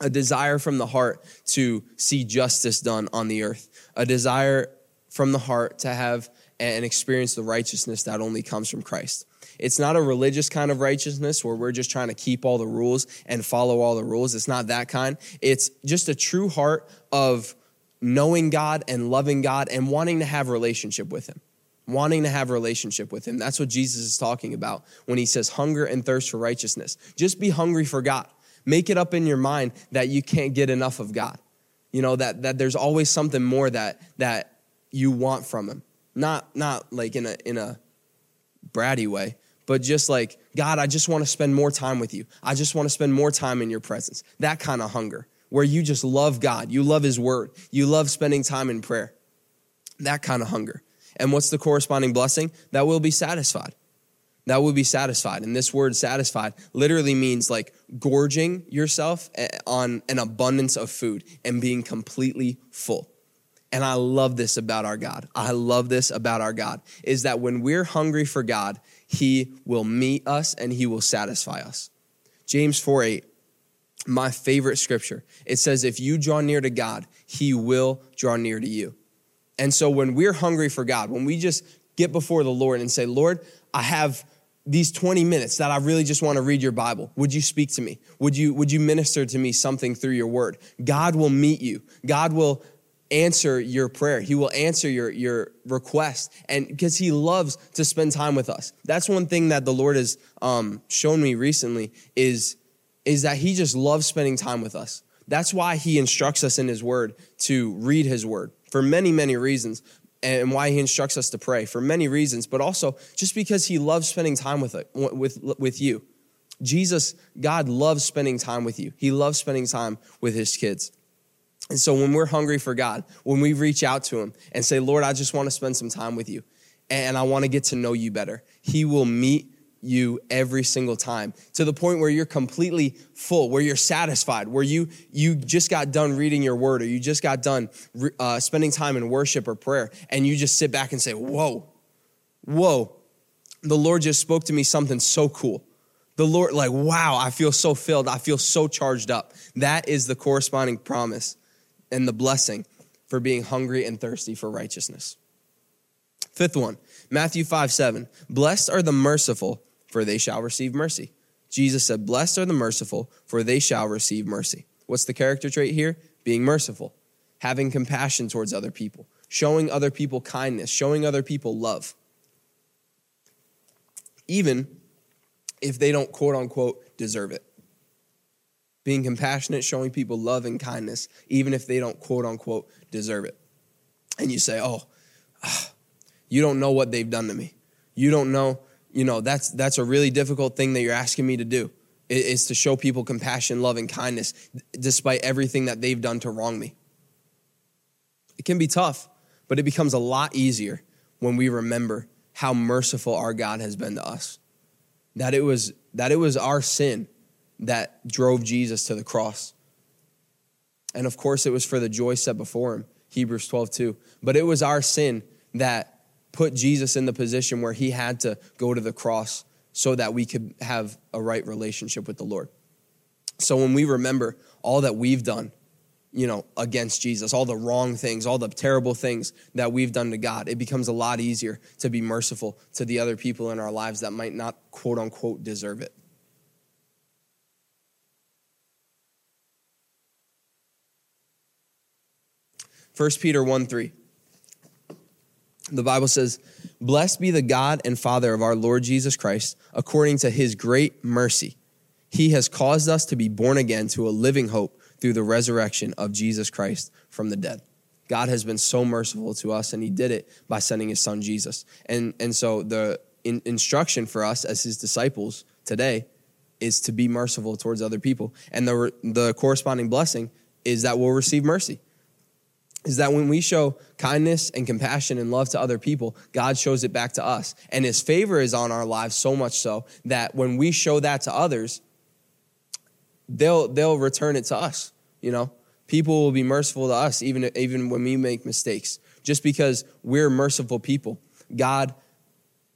[SPEAKER 3] A desire from the heart to see justice done on the earth, a desire from the heart to have and experience the righteousness that only comes from Christ. It's not a religious kind of righteousness where we're just trying to keep all the rules and follow all the rules. It's not that kind. It's just a true heart of knowing God and loving God and wanting to have relationship with him. Wanting to have relationship with him. That's what Jesus is talking about when he says hunger and thirst for righteousness. Just be hungry for God. Make it up in your mind that you can't get enough of God. You know that that there's always something more that that you want from him not not like in a in a bratty way but just like god i just want to spend more time with you. I just want to spend more time in your presence. That kind of hunger where you just love god. You love his word. You love spending time in prayer. That kind of hunger. And what's the corresponding blessing? That will be satisfied. That will be satisfied. And this word satisfied literally means like gorging yourself eh, on an abundance of food and being completely full and I love this about our God. I love this about our God is that when we're hungry for God, He will meet us and He will satisfy us. James 4 8, my favorite scripture. It says, If you draw near to God, He will draw near to you. And so when we're hungry for God, when we just get before the Lord and say, Lord, I have these 20 minutes that I really just want to read your Bible. Would you speak to me? Would you, would you minister to me something through your word? God will meet you. God will answer your prayer. He will answer your, your request. And because he loves to spend time with us. That's one thing that the Lord has um, shown me recently is, is that he just loves spending time with us. That's why he instructs us in his word to read his word for many, many reasons. And why he instructs us to pray for many reasons, but also just because he loves spending time with, it, with, with you. Jesus, God loves spending time with you. He loves spending time with his kids. And so when we're hungry for God, when we reach out to Him and say, Lord, I just want to spend some time with you and I want to get to know you better, He will meet you every single time to the point where you're completely full where you're satisfied where you you just got done reading your word or you just got done uh, spending time in worship or prayer and you just sit back and say whoa whoa the lord just spoke to me something so cool. The lord like wow i feel so filled i feel so charged up. That is the corresponding promise and the blessing for being hungry and thirsty for righteousness. Fifth one, Matthew 5 7. Blessed are the merciful, for they shall receive mercy. Jesus said, Blessed are the merciful, for they shall receive mercy. What's the character trait here? Being merciful, having compassion towards other people, showing other people kindness, showing other people love. Even if they don't quote unquote deserve it being compassionate, showing people love and kindness, even if they don't quote unquote deserve it. And you say, oh, ah, you don't know what they've done to me. You don't know, you know, that's, that's a really difficult thing that you're asking me to do is to show people compassion, love, and kindness despite everything that they've done to wrong me. It can be tough, but it becomes a lot easier when we remember how merciful our God has been to us. That it was, that it was our sin that drove Jesus to the cross. And of course, it was for the joy set before him, Hebrews 12, 2. But it was our sin that put Jesus in the position where he had to go to the cross so that we could have a right relationship with the Lord. So when we remember all that we've done, you know, against Jesus, all the wrong things, all the terrible things that we've done to God, it becomes a lot easier to be merciful to the other people in our lives that might not, quote unquote, deserve it. 1 Peter 1 3. The Bible says, Blessed be the God and Father of our Lord Jesus Christ, according to his great mercy. He has caused us to be born again to a living hope through the resurrection of Jesus Christ from the dead. God has been so merciful to us, and he did it by sending his son Jesus. And, and so the in, instruction for us as his disciples today is to be merciful towards other people. And the, the corresponding blessing is that we'll receive mercy is that when we show kindness and compassion and love to other people, God shows it back to us. And his favor is on our lives so much so that when we show that to others, they'll they'll return it to us, you know? People will be merciful to us even even when we make mistakes. Just because we're merciful people, God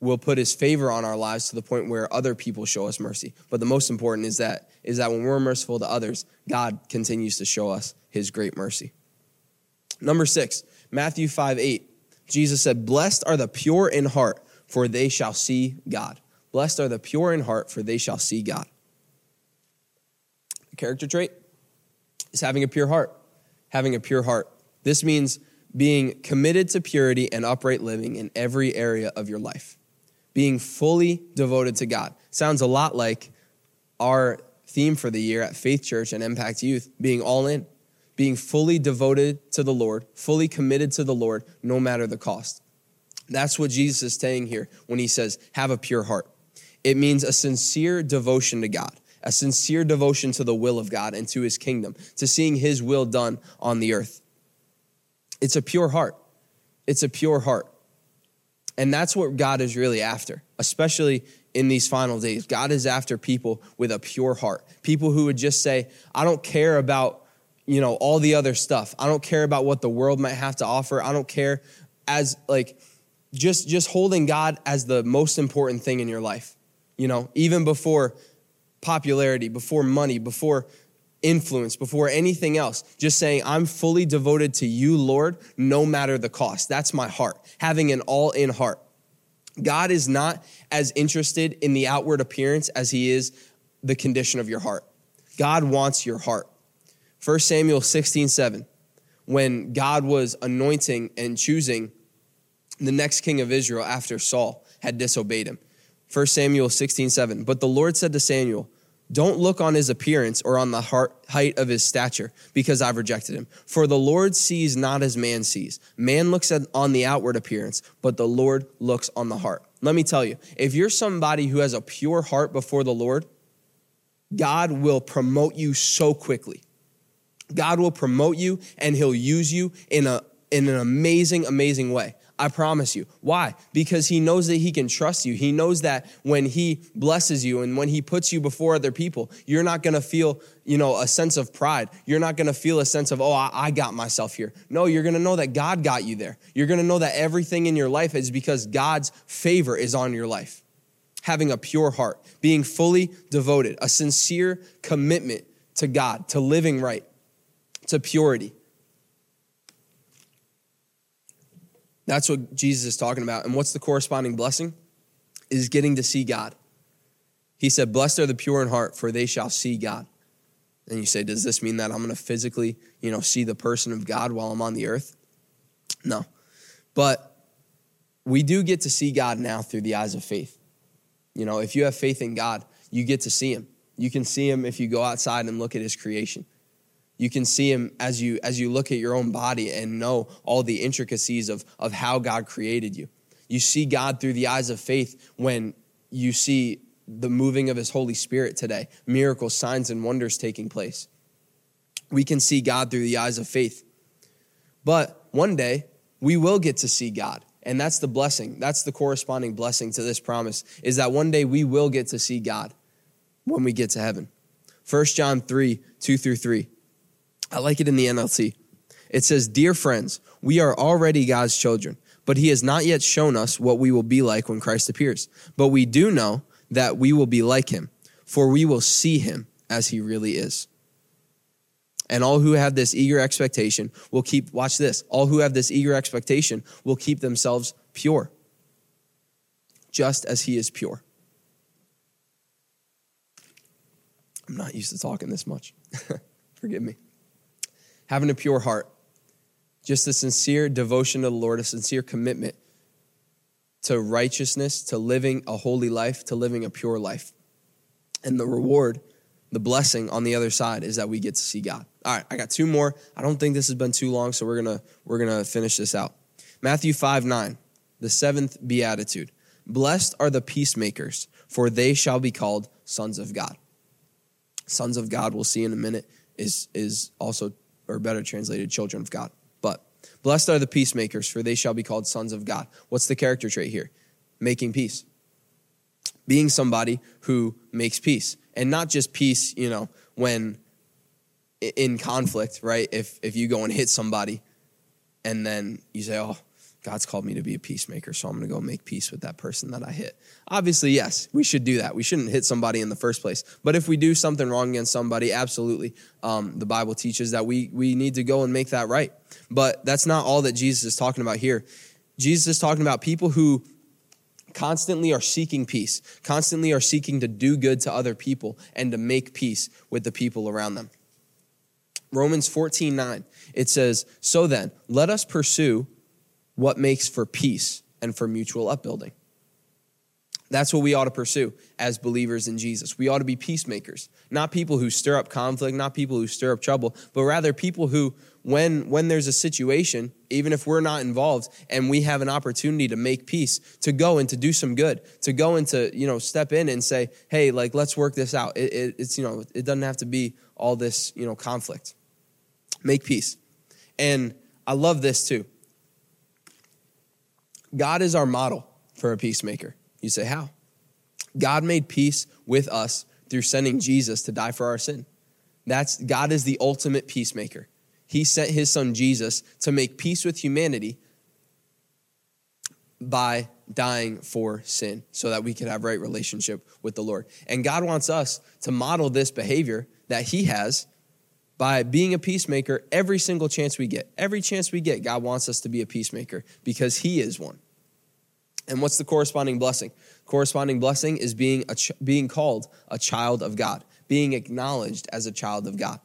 [SPEAKER 3] will put his favor on our lives to the point where other people show us mercy. But the most important is that is that when we're merciful to others, God continues to show us his great mercy. Number six, Matthew 5 8. Jesus said, Blessed are the pure in heart, for they shall see God. Blessed are the pure in heart, for they shall see God. The character trait is having a pure heart. Having a pure heart. This means being committed to purity and upright living in every area of your life. Being fully devoted to God. Sounds a lot like our theme for the year at Faith Church and Mpact Youth, being all in being fully devoted to the Lord, fully committed to the Lord, no matter the cost. That's what Jesus is saying here when he says, have a pure heart. It means a sincere devotion to God, a sincere devotion to the will of God and to his kingdom, to seeing his will done on the earth. It's a pure heart. It's a pure heart. And that's what God is really after, especially in these final days. God is after people with a pure heart, people who would just say, I don't care about you know, all the other stuff. I don't care about what the world might have to offer. I don't care as like just just holding God as the most important thing in your life. You know, even before popularity, before money, before influence, before anything else. Just saying, I'm fully devoted to you, Lord, no matter the cost. That's my heart, having an all in heart. God is not as interested in the outward appearance as he is the condition of your heart. God wants your heart. 1 Samuel 16, 7, when God was anointing and choosing the next king of Israel after Saul had disobeyed him. 1 Samuel 16, 7. But the Lord said to Samuel, Don't look on his appearance or on the heart, height of his stature, because I've rejected him. For the Lord sees not as man sees. Man looks at, on the outward appearance, but the Lord looks on the heart. Let me tell you, if you're somebody who has a pure heart before the Lord, God will promote you so quickly. God will promote you and he'll use you in, a, in an amazing, amazing way. I promise you. Why? Because he knows that he can trust you. He knows that when he blesses you and when he puts you before other people, you're not going to feel, you know, a sense of pride. You're not going to feel a sense of, oh, I, got myself here. No, you're going to know that God got you there. You're going to know that everything in your life is because God's favor is on your life. Having a pure heart, being fully devoted, a sincere commitment to God, to living right to purity. That's what Jesus is talking about. And what's the corresponding blessing? Is getting to see God. He said, Blessed are the pure in heart, for they shall see God. And you say, Does this mean that I'm going to physically, you know, see the person of God while I'm on the earth? No. But we do get to see God now through the eyes of faith. You know, if you have faith in God, you get to see him. You can see him if you go outside and look at his creation. You can see him as you as you look at your own body and know all the intricacies of, of how God created you. You see God through the eyes of faith when you see the moving of his Holy Spirit today, miracles, signs, and wonders taking place. We can see God through the eyes of faith. But one day, we will get to see God. And that's the blessing. That's the corresponding blessing to this promise is that one day we will get to see God when we get to heaven. 1 John 3 2 through 3. I like it in the NLT. It says, Dear friends, we are already God's children, but he has not yet shown us what we will be like when Christ appears. But we do know that we will be like him, for we will see him as he really is. And all who have this eager expectation will keep, watch this, all who have this eager expectation will keep themselves pure, just as he is pure. I'm not used to talking this much. Forgive me having a pure heart, just a sincere devotion to the Lord, a sincere commitment to righteousness, to living a holy life, to living a pure life. And the reward, the blessing on the other side is that we get to see God. All right, I got two more. I don't think this has been too long, so we're gonna we're gonna finish this out. Matthew 5 9, the seventh beatitude. Blessed are the peacemakers, for they shall be called sons of God. Sons of God, we'll see in a minute, is is also or better translated children of God. But blessed are the peacemakers, for they shall be called sons of God. What's the character trait here? Making peace. Being somebody who makes peace. And not just peace, you know, when in conflict, right? If if you go and hit somebody and then you say, "Oh, God's called me to be a peacemaker, so I'm going to go make peace with that person that I hit." Obviously, yes, we should do that. We shouldn't hit somebody in the first place. But if we do something wrong against somebody, absolutely, um, the Bible teaches that we we need to go and make that right. But that's not all that Jesus is talking about here. Jesus is talking about people who constantly are seeking peace, constantly are seeking to do good to other people and to make peace with the people around them. Romans 14 9, it says, So then, let us pursue what makes for peace and for mutual upbuilding. That's what we ought to pursue as believers in Jesus. We ought to be peacemakers, not people who stir up conflict, not people who stir up trouble, but rather people who, when, when there's a situation, even if we're not involved and we have an opportunity to make peace, to go and to do some good, to go and to, you know, step in and say, hey, like, let's work this out. It, it, it's, you know, it doesn't have to be all this, you know, conflict make peace. And I love this too. God is our model for a peacemaker. You say, how? God made peace with us through sending Jesus to die for our sin. That's God is the ultimate peacemaker. He sent his son Jesus to make peace with humanity by dying for sin so that we could have right relationship with the Lord. And God wants us to model this behavior that he has by being a peacemaker every single chance we get. Every chance we get, God wants us to be a peacemaker because He is one. And what's the corresponding blessing? Corresponding blessing is being, a ch- being called a child of God, being acknowledged as a child of God.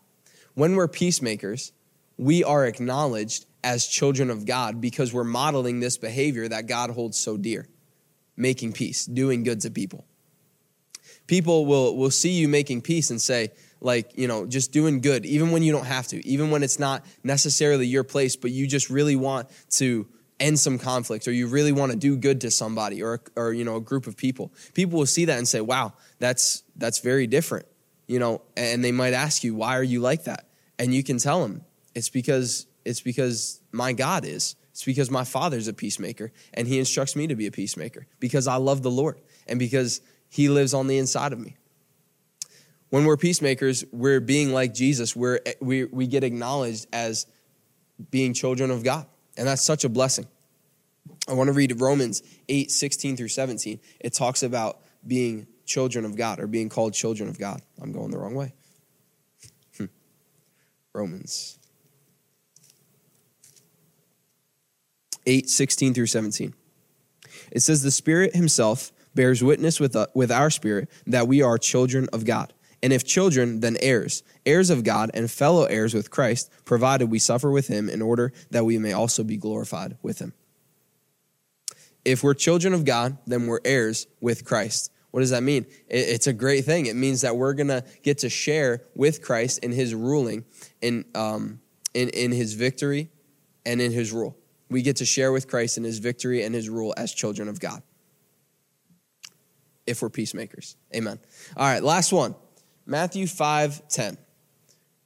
[SPEAKER 3] When we're peacemakers, we are acknowledged as children of God because we're modeling this behavior that God holds so dear making peace, doing good to people. People will, will see you making peace and say, like, you know, just doing good, even when you don't have to, even when it's not necessarily your place, but you just really want to end some conflict or you really want to do good to somebody or, or you know, a group of people. People will see that and say, wow, that's, that's very different, you know, and they might ask you, why are you like that? And you can tell them, it's because, it's because my God is. It's because my father's a peacemaker and he instructs me to be a peacemaker because I love the Lord and because he lives on the inside of me. When we're peacemakers, we're being like Jesus. We're, we, we get acknowledged as being children of God. And that's such a blessing. I want to read Romans 8, 16 through 17. It talks about being children of God or being called children of God. I'm going the wrong way. Hmm. Romans 8, 16 through 17. It says, The Spirit Himself bears witness with, uh, with our spirit that we are children of God. And if children, then heirs, heirs of God and fellow heirs with Christ, provided we suffer with him in order that we may also be glorified with him. If we're children of God, then we're heirs with Christ. What does that mean? It's a great thing. It means that we're going to get to share with Christ in his ruling, in, um, in, in his victory, and in his rule. We get to share with Christ in his victory and his rule as children of God. If we're peacemakers. Amen. All right, last one. Matthew 5 10.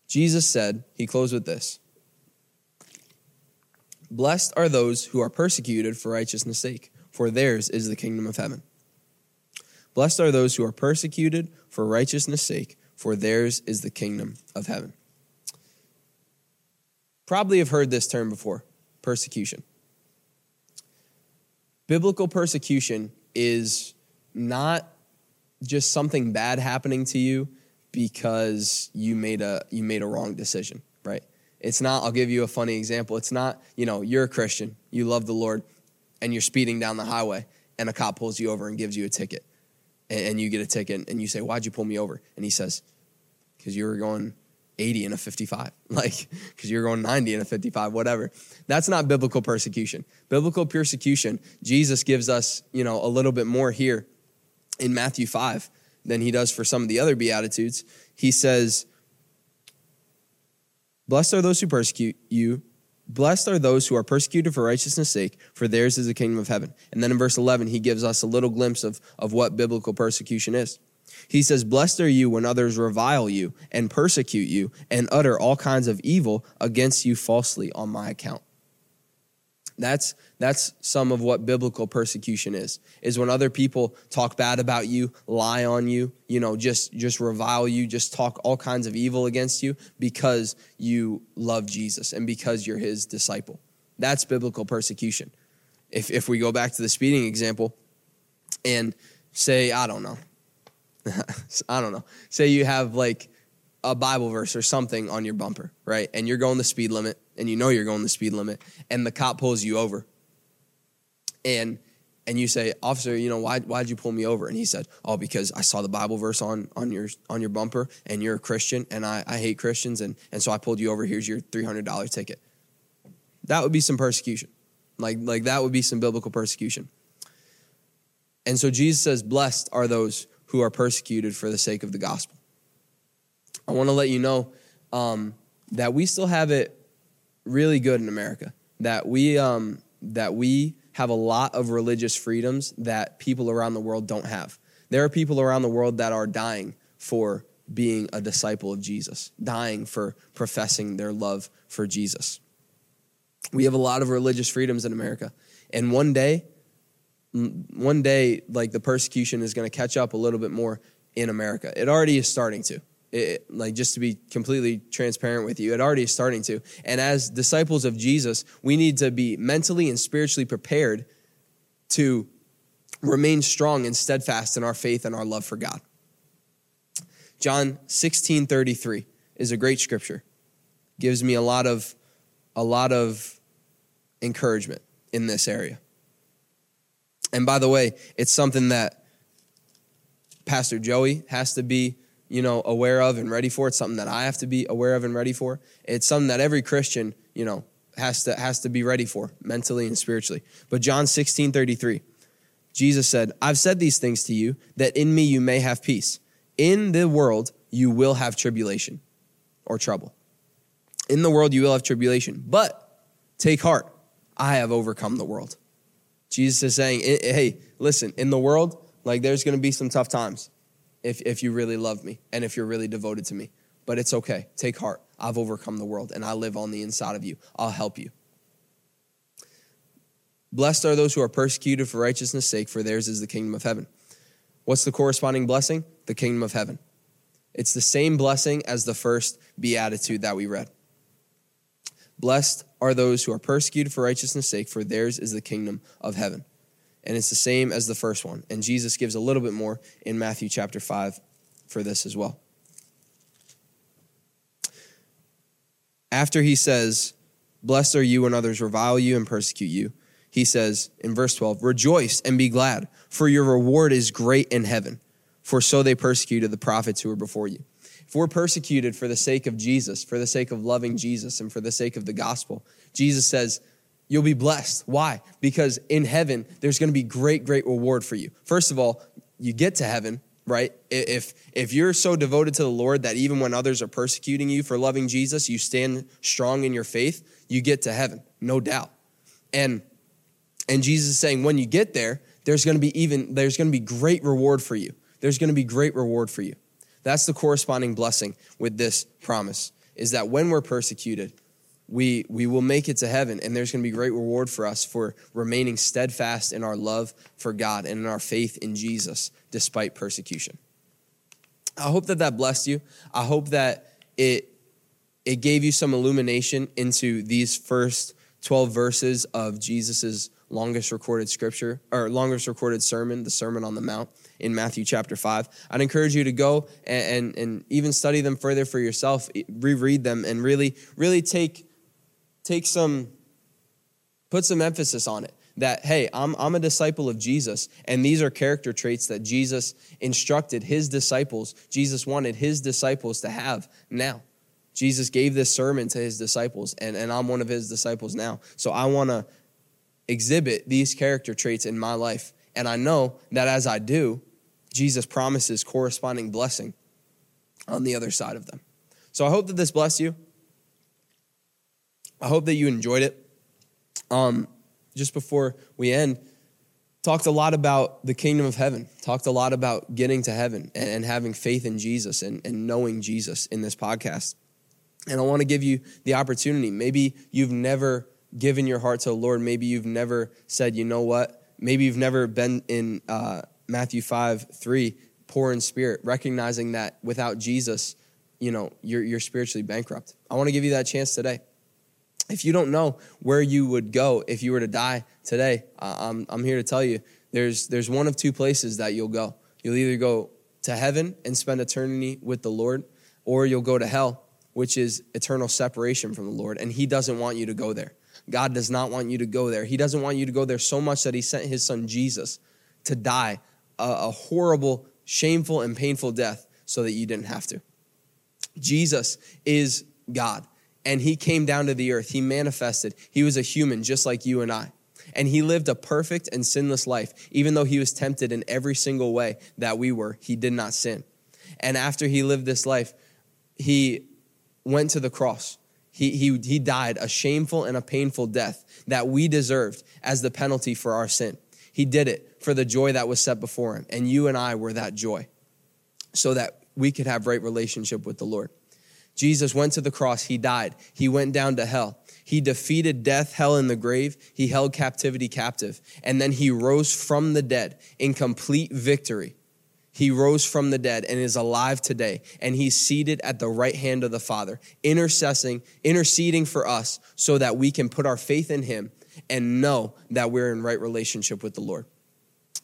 [SPEAKER 3] Jesus said, he closed with this Blessed are those who are persecuted for righteousness' sake, for theirs is the kingdom of heaven. Blessed are those who are persecuted for righteousness' sake, for theirs is the kingdom of heaven. Probably have heard this term before persecution. Biblical persecution is not just something bad happening to you because you made a you made a wrong decision, right? It's not I'll give you a funny example. It's not, you know, you're a Christian, you love the Lord, and you're speeding down the highway and a cop pulls you over and gives you a ticket. And, and you get a ticket and you say, "Why'd you pull me over?" And he says, "Cuz you were going 80 and a 55, like, because you're going 90 and a 55, whatever. That's not biblical persecution. Biblical persecution, Jesus gives us, you know, a little bit more here in Matthew 5 than he does for some of the other Beatitudes. He says, Blessed are those who persecute you. Blessed are those who are persecuted for righteousness' sake, for theirs is the kingdom of heaven. And then in verse 11, he gives us a little glimpse of, of what biblical persecution is. He says, Blessed are you when others revile you and persecute you and utter all kinds of evil against you falsely on my account. That's that's some of what biblical persecution is. Is when other people talk bad about you, lie on you, you know, just just revile you, just talk all kinds of evil against you because you love Jesus and because you're his disciple. That's biblical persecution. If if we go back to the speeding example and say, I don't know. I don't know. Say you have like a Bible verse or something on your bumper, right? And you're going the speed limit and you know you're going the speed limit and the cop pulls you over. And and you say, "Officer, you know, why why'd you pull me over?" And he said, "Oh, because I saw the Bible verse on on your on your bumper and you're a Christian and I, I hate Christians and and so I pulled you over. Here's your $300 ticket." That would be some persecution. Like like that would be some biblical persecution. And so Jesus says, "Blessed are those who are persecuted for the sake of the gospel." I want to let you know um, that we still have it really good in America. That we um, that we have a lot of religious freedoms that people around the world don't have. There are people around the world that are dying for being a disciple of Jesus, dying for professing their love for Jesus. We have a lot of religious freedoms in America. And one day, one day, like the persecution is going to catch up a little bit more in America. It already is starting to it, like just to be completely transparent with you, it already is starting to. And as disciples of Jesus, we need to be mentally and spiritually prepared to remain strong and steadfast in our faith and our love for God. John 16 33 is a great scripture. Gives me a lot of a lot of encouragement in this area. And by the way, it's something that Pastor Joey has to be you know, aware of and ready for. It's something that I have to be aware of and ready for. It's something that every Christian, you know, has to has to be ready for mentally and spiritually. But John 16, 33, Jesus said, I've said these things to you that in me you may have peace. In the world you will have tribulation or trouble. In the world you will have tribulation, but take heart, I have overcome the world. Jesus is saying, hey, listen, in the world, like there's going to be some tough times if, if you really love me and if you're really devoted to me. But it's okay. Take heart. I've overcome the world and I live on the inside of you. I'll help you. Blessed are those who are persecuted for righteousness' sake, for theirs is the kingdom of heaven. What's the corresponding blessing? The kingdom of heaven. It's the same blessing as the first beatitude that we read. Blessed are those who are persecuted for righteousness' sake, for theirs is the kingdom of heaven and it's the same as the first one. And Jesus gives a little bit more in Matthew chapter 5 for this as well. After he says, Blessed are you when others revile you and persecute you, he says in verse 12, Rejoice and be glad, for your reward is great in heaven, for so they persecuted the prophets who were before you. If we're persecuted for the sake of Jesus, for the sake of loving Jesus, and for the sake of the gospel, Jesus says, You'll be blessed. Why? Because in heaven, there's going to be great, great reward for you. First of all, you get to heaven, right? If, if you're so devoted to the Lord that even when others are persecuting you for loving Jesus, you stand strong in your faith, you get to heaven, no doubt. And, and Jesus is saying, when you get there, there's going to be even, there's going to be great reward for you. There's going to be great reward for you. That's the corresponding blessing with this promise, is that when we're persecuted, we, we will make it to heaven, and there's going to be great reward for us for remaining steadfast in our love for God and in our faith in Jesus despite persecution. I hope that that blessed you. I hope that it, it gave you some illumination into these first 12 verses of Jesus's longest recorded scripture or longest recorded sermon, the Sermon on the Mount in Matthew chapter 5. I'd encourage you to go and, and, and even study them further for yourself, reread them, and really, really take take some, put some emphasis on it that, hey, I'm, I'm a disciple of Jesus, and these are character traits that Jesus instructed his disciples, Jesus wanted his disciples to have now. Jesus gave this sermon to his disciples, and, and I'm one of his disciples now. So I want to exhibit these character traits in my life. And I know that as I do, Jesus promises corresponding blessing on the other side of them. So I hope that this bless you. I hope that you enjoyed it. Um, just before we end, talked a lot about the kingdom of heaven, talked a lot about getting to heaven and, and having faith in Jesus and, and knowing Jesus in this podcast. And I want to give you the opportunity. Maybe you've never given your heart to the Lord. Maybe you've never said, you know what? Maybe you've never been in uh, Matthew 5 3, poor in spirit, recognizing that without Jesus, you know, you're, you're spiritually bankrupt. I want to give you that chance today. If you don't know where you would go if you were to die today, I'm, I'm here to tell you there's, there's one of two places that you'll go. You'll either go to heaven and spend eternity with the Lord, or you'll go to hell, which is eternal separation from the Lord. And He doesn't want you to go there. God does not want you to go there. He doesn't want you to go there so much that He sent His Son Jesus to die a, a horrible, shameful, and painful death so that you didn't have to. Jesus is God and he came down to the earth. He manifested. He was a human just like you and I. And he lived a perfect and sinless life. Even though he was tempted in every single way that we were, he did not sin. And after he lived this life, he went to the cross. He, he, he died a shameful and a painful death that we deserved as the penalty for our sin. He did it for the joy that was set before him. And you and I were that joy so that we could have right relationship with the Lord. Jesus went to the cross, he died, he went down to hell. He defeated death, hell, and the grave. He held captivity captive. And then he rose from the dead in complete victory. He rose from the dead and is alive today. And he's seated at the right hand of the Father, intercessing, interceding for us so that we can put our faith in him and know that we're in right relationship with the Lord.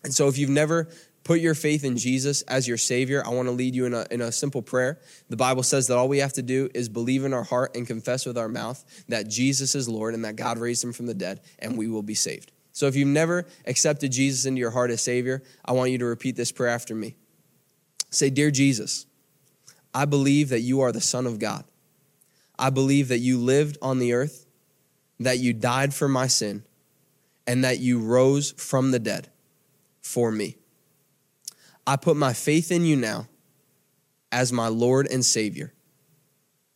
[SPEAKER 3] And so if you've never put your faith in Jesus as your Savior, I want to lead you in a, in a simple prayer. The Bible says that all we have to do is believe in our heart and confess with our mouth that Jesus is Lord and that God raised him from the dead, and we will be saved. So if you've never accepted Jesus into your heart as Savior, I want you to repeat this prayer after me. Say, Dear Jesus, I believe that you are the Son of God. I believe that you lived on the earth, that you died for my sin, and that you rose from the dead for me. I put my faith in you now as my Lord and Savior.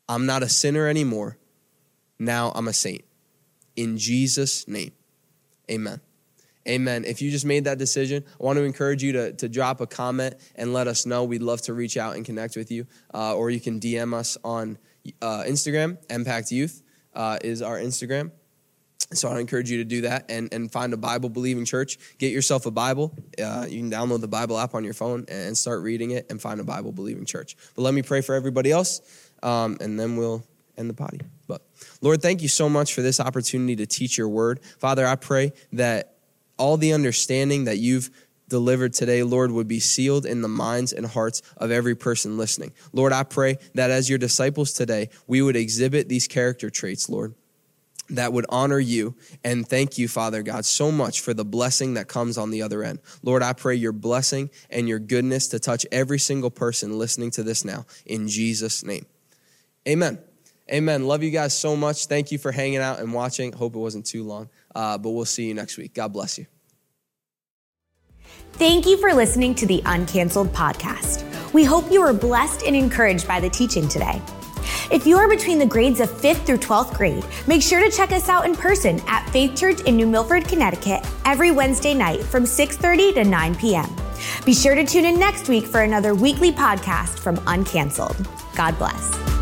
[SPEAKER 3] I'm not a sinner anymore. Now I'm a saint. In Jesus' name, amen. Amen. If you just made that decision, I want to encourage you to, to drop a comment and let us know. We'd love to reach out and connect with you. Uh, or you can DM us on uh, Instagram. Mpact Youth uh, is our Instagram. So I encourage you to do that and, and find a Bible believing church. Get yourself a Bible. Uh, you can download the Bible app on your phone and start reading it and find a Bible believing church. But let me pray for everybody else, um, and then we'll end the potty. But Lord, thank you so much for this opportunity to teach your word. Father, I pray that all the understanding that you've delivered today, Lord, would be sealed in the minds and hearts of every person listening. Lord, I pray that as your disciples today, we would exhibit these character traits, Lord that would honor you. And thank you, Father God, so much for the blessing that comes on the other end. Lord, I pray your blessing and your goodness to touch every single person listening to this now. In Jesus' name. Amen. Amen. Love you guys so much. Thank you for hanging out and watching. Hope it wasn't too long, uh, but we'll see you next week. God bless you.
[SPEAKER 1] Thank you for listening to the Uncanceled podcast. We hope you were blessed and encouraged by the teaching today. If you are between the grades of 5th through 12th grade, make sure to check us out in person at Faith Church in New Milford, Connecticut every Wednesday night from 6:30 to 9 p.m. Be sure to tune in next week for another weekly podcast from Uncanceled. God bless.